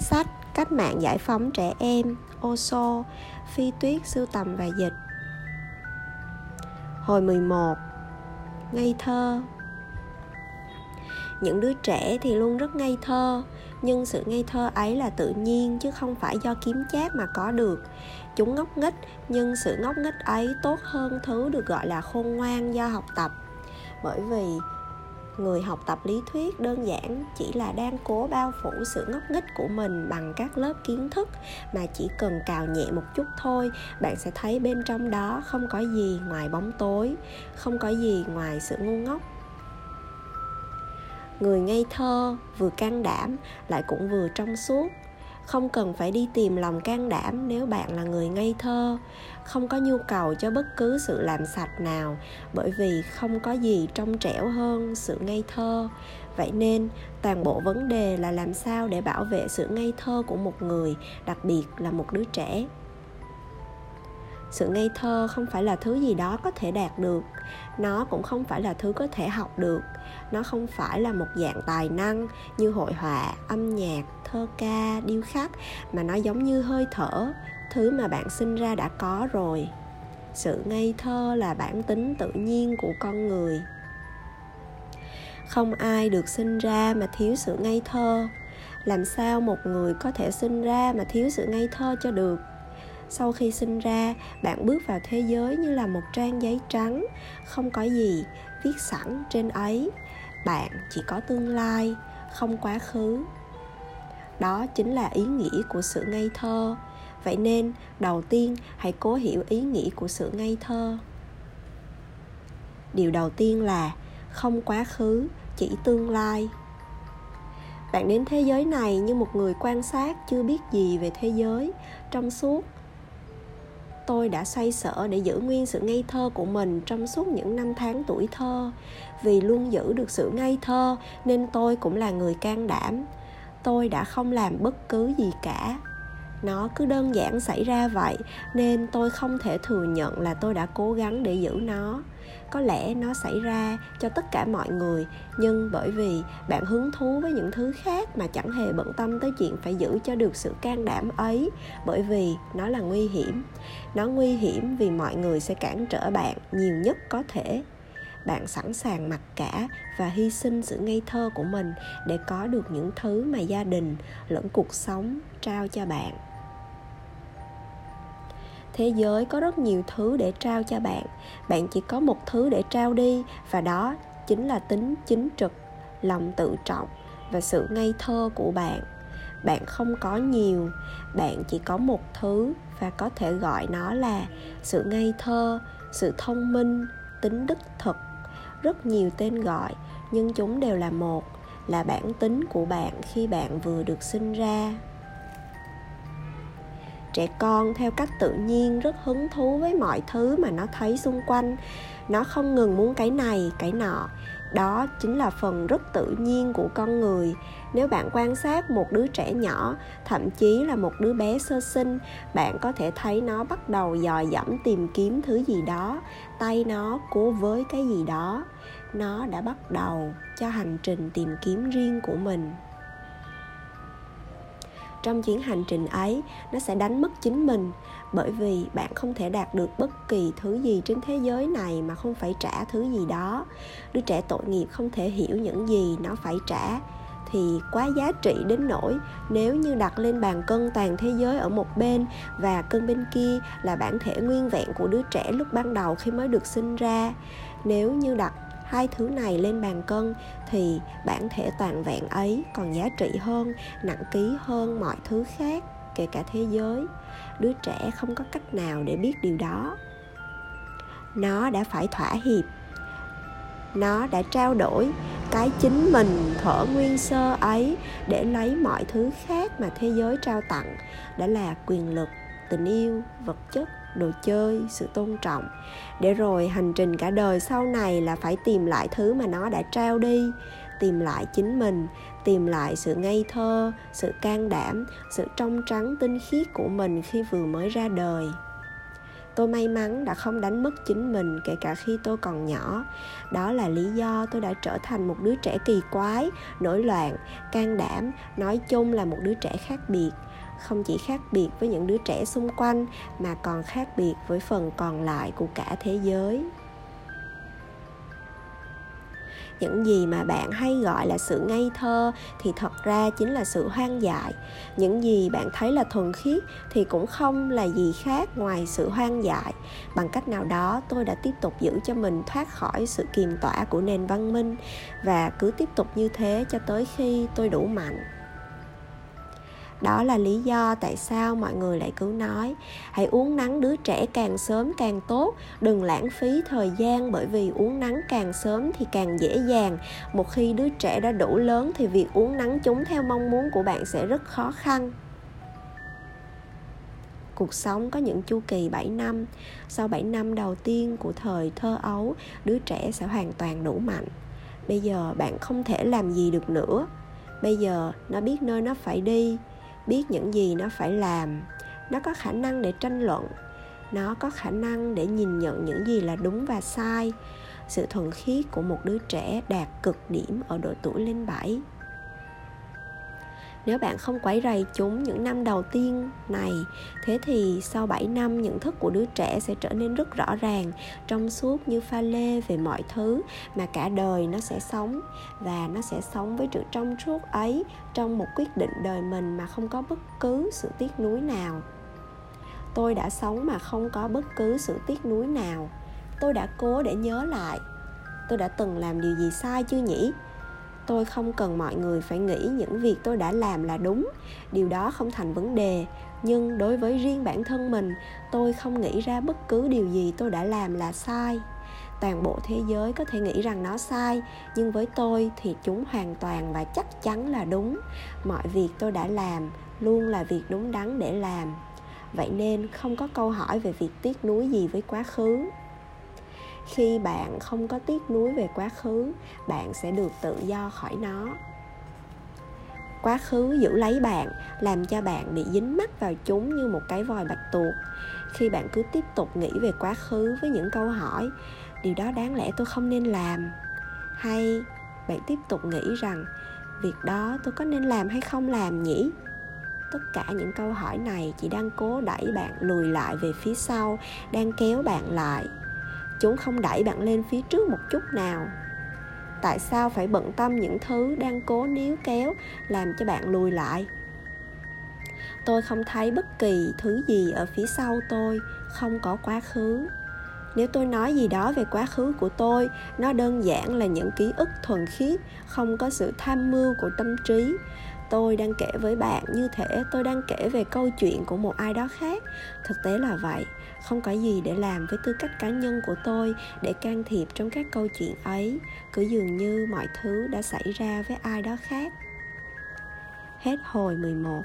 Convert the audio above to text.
Sách Cách mạng giải phóng trẻ em, Oso, Phi Tuyết, sưu tầm và dịch. Hồi 11 Ngây thơ. Những đứa trẻ thì luôn rất ngây thơ, Nhưng sự ngây thơ ấy là tự nhiên chứ không phải do kiếm chác mà có được. Chúng ngốc nghếch, nhưng sự ngốc nghếch ấy tốt hơn thứ được gọi là khôn ngoan do học tập. Bởi vì người học tập lý thuyết đơn giản chỉ là đang cố bao phủ sự ngốc nghếch của mình bằng các lớp kiến thức mà chỉ cần cào nhẹ một chút thôi, bạn sẽ thấy bên trong đó không có gì ngoài bóng tối, không có gì ngoài sự ngu ngốc. Người ngây thơ, vừa can đảm lại cũng vừa trong suốt không cần phải đi tìm lòng can đảm nếu bạn là người ngây thơ. Không có nhu cầu cho bất cứ sự làm sạch nào, bởi vì không có gì trong trẻo hơn sự ngây thơ. Vậy nên, toàn bộ vấn đề là làm sao để bảo vệ sự ngây thơ của một người, đặc biệt là một đứa trẻ. Sự ngây thơ không phải là thứ gì đó có thể đạt được nó cũng không phải là thứ có thể học được. Nó không phải là một dạng tài năng như hội họa, âm nhạc, thơ ca, điêu khắc, mà nó giống như hơi thở, thứ mà bạn sinh ra đã có rồi. Sự ngây thơ là bản tính tự nhiên của con người. Không ai được sinh ra mà thiếu sự ngây thơ. Làm sao một người có thể sinh ra mà thiếu sự ngây thơ cho được? Sau khi sinh ra, bạn bước vào thế giới như là một trang giấy trắng, không có gì viết sẵn trên ấy. Bạn chỉ có tương lai, không quá khứ. Đó chính là ý nghĩa của sự ngây thơ. Vậy nên, đầu tiên, hãy cố hiểu ý nghĩa của sự ngây thơ. Điều đầu tiên là, không quá khứ, chỉ tương lai. Bạn đến thế giới này như một người quan sát chưa biết gì về thế giới. Trong suốt tôi đã xoay sở để giữ nguyên sự ngây thơ của mình trong suốt những năm tháng tuổi thơ. Vì luôn giữ được sự ngây thơ, nên tôi cũng là người can đảm. Tôi đã không làm bất cứ gì cả nó cứ đơn giản xảy ra vậy, nên tôi không thể thừa nhận là tôi đã cố gắng để giữ nó. Có lẽ nó xảy ra cho tất cả mọi người, nhưng bởi vì bạn hứng thú với những thứ khác mà chẳng hề bận tâm tới chuyện phải giữ cho được sự can đảm ấy, bởi vì nó là nguy hiểm. Nó nguy hiểm vì mọi người sẽ cản trở bạn nhiều nhất có thể. Bạn sẵn sàng mặc cả và hy sinh sự ngây thơ của mình để có được những thứ mà gia đình lẫn cuộc sống trao cho bạn thế giới có rất nhiều thứ để trao cho bạn. Bạn chỉ có một thứ để trao đi, và đó chính là tính chính trực, lòng tự trọng và sự ngây thơ của bạn. Bạn không có nhiều, bạn chỉ có một thứ và có thể gọi nó là sự ngây thơ, sự thông minh, tính đức thực. Rất nhiều tên gọi, nhưng chúng đều là một, là bản tính của bạn khi bạn vừa được sinh ra trẻ con theo cách tự nhiên, rất hứng thú với mọi thứ mà nó thấy xung quanh. Nó không ngừng muốn cái này, cái nọ. Đó chính là phần rất tự nhiên của con người. Nếu bạn quan sát một đứa trẻ nhỏ, thậm chí là một đứa bé sơ sinh, bạn có thể thấy nó bắt đầu dò dẫm tìm kiếm thứ gì đó, tay nó cố với cái gì đó. Nó đã bắt đầu cho hành trình tìm kiếm riêng của mình trong chuyến hành trình ấy, nó sẽ đánh mất chính mình. Bởi vì bạn không thể đạt được bất kỳ thứ gì trên thế giới này mà không phải trả thứ gì đó. Đứa trẻ tội nghiệp không thể hiểu những gì nó phải trả. Thì quá giá trị đến nỗi, nếu như đặt lên bàn cân toàn thế giới ở một bên và cân bên kia là bản thể nguyên vẹn của đứa trẻ lúc ban đầu khi mới được sinh ra. Nếu như đặt hai thứ này lên bàn cân thì bản thể toàn vẹn ấy còn giá trị hơn, nặng ký hơn mọi thứ khác, kể cả thế giới. Đứa trẻ không có cách nào để biết điều đó. Nó đã phải thỏa hiệp. Nó đã trao đổi cái chính mình thở nguyên sơ ấy để lấy mọi thứ khác mà thế giới trao tặng, đã là quyền lực, tình yêu, vật chất đồ chơi, sự tôn trọng. Để rồi hành trình cả đời sau này là phải tìm lại thứ mà nó đã trao đi, tìm lại chính mình, tìm lại sự ngây thơ, sự can đảm, sự trong trắng tinh khiết của mình khi vừa mới ra đời. Tôi may mắn đã không đánh mất chính mình kể cả khi tôi còn nhỏ. Đó là lý do tôi đã trở thành một đứa trẻ kỳ quái, nổi loạn, can đảm, nói chung là một đứa trẻ khác biệt không chỉ khác biệt với những đứa trẻ xung quanh, mà còn khác biệt với phần còn lại của cả thế giới. Những gì mà bạn hay gọi là sự ngây thơ thì thật ra chính là sự hoang dại. Những gì bạn thấy là thuần khiết thì cũng không là gì khác ngoài sự hoang dại. Bằng cách nào đó, tôi đã tiếp tục giữ cho mình thoát khỏi sự kiềm tỏa của nền văn minh, và cứ tiếp tục như thế cho tới khi tôi đủ mạnh đó là lý do tại sao mọi người lại cứ nói hãy uống nắng đứa trẻ càng sớm càng tốt đừng lãng phí thời gian bởi vì uống nắng càng sớm thì càng dễ dàng một khi đứa trẻ đã đủ lớn thì việc uống nắng chúng theo mong muốn của bạn sẽ rất khó khăn cuộc sống có những chu kỳ 7 năm. Sau 7 năm đầu tiên của thời thơ ấu, đứa trẻ sẽ hoàn toàn đủ mạnh. Bây giờ bạn không thể làm gì được nữa. Bây giờ nó biết nơi nó phải đi, biết những gì nó phải làm. Nó có khả năng để tranh luận. Nó có khả năng để nhìn nhận những gì là đúng và sai. Sự thuần khiết của một đứa trẻ đạt cực điểm ở độ tuổi lên 7 nếu bạn không quấy rầy chúng những năm đầu tiên này, thế thì sau 7 năm, nhận thức của đứa trẻ sẽ trở nên rất rõ ràng trong suốt như pha lê về mọi thứ mà cả đời nó sẽ sống. Và nó sẽ sống với sự trong suốt ấy trong một quyết định đời mình mà không có bất cứ sự tiếc nuối nào. Tôi đã sống mà không có bất cứ sự tiếc nuối nào. Tôi đã cố để nhớ lại. Tôi đã từng làm điều gì sai chưa nhỉ? Tôi không cần mọi người phải nghĩ những việc tôi đã làm là đúng. Điều đó không thành vấn đề. Nhưng đối với riêng bản thân mình, tôi không nghĩ ra bất cứ điều gì tôi đã làm là sai. Toàn bộ thế giới có thể nghĩ rằng nó sai, nhưng với tôi thì chúng hoàn toàn và chắc chắn là đúng. Mọi việc tôi đã làm luôn là việc đúng đắn để làm. Vậy nên không có câu hỏi về việc tiếc nuối gì với quá khứ khi bạn không có tiếc nuối về quá khứ, bạn sẽ được tự do khỏi nó. Quá khứ giữ lấy bạn, làm cho bạn bị dính mắc vào chúng như một cái vòi bạch tuộc. Khi bạn cứ tiếp tục nghĩ về quá khứ với những câu hỏi, điều đó đáng lẽ tôi không nên làm? hay bạn tiếp tục nghĩ rằng, việc đó tôi có nên làm hay không làm nhỉ? Tất cả những câu hỏi này chỉ đang cố đẩy bạn lùi lại về phía sau, đang kéo bạn lại chúng không đẩy bạn lên phía trước một chút nào. Tại sao phải bận tâm những thứ đang cố níu kéo làm cho bạn lùi lại? Tôi không thấy bất kỳ thứ gì ở phía sau tôi không có quá khứ. Nếu tôi nói gì đó về quá khứ của tôi, nó đơn giản là những ký ức thuần khiết, không có sự tham mưu của tâm trí tôi đang kể với bạn như thể tôi đang kể về câu chuyện của một ai đó khác. Thực tế là vậy, không có gì để làm với tư cách cá nhân của tôi để can thiệp trong các câu chuyện ấy, cứ dường như mọi thứ đã xảy ra với ai đó khác. Hết hồi 11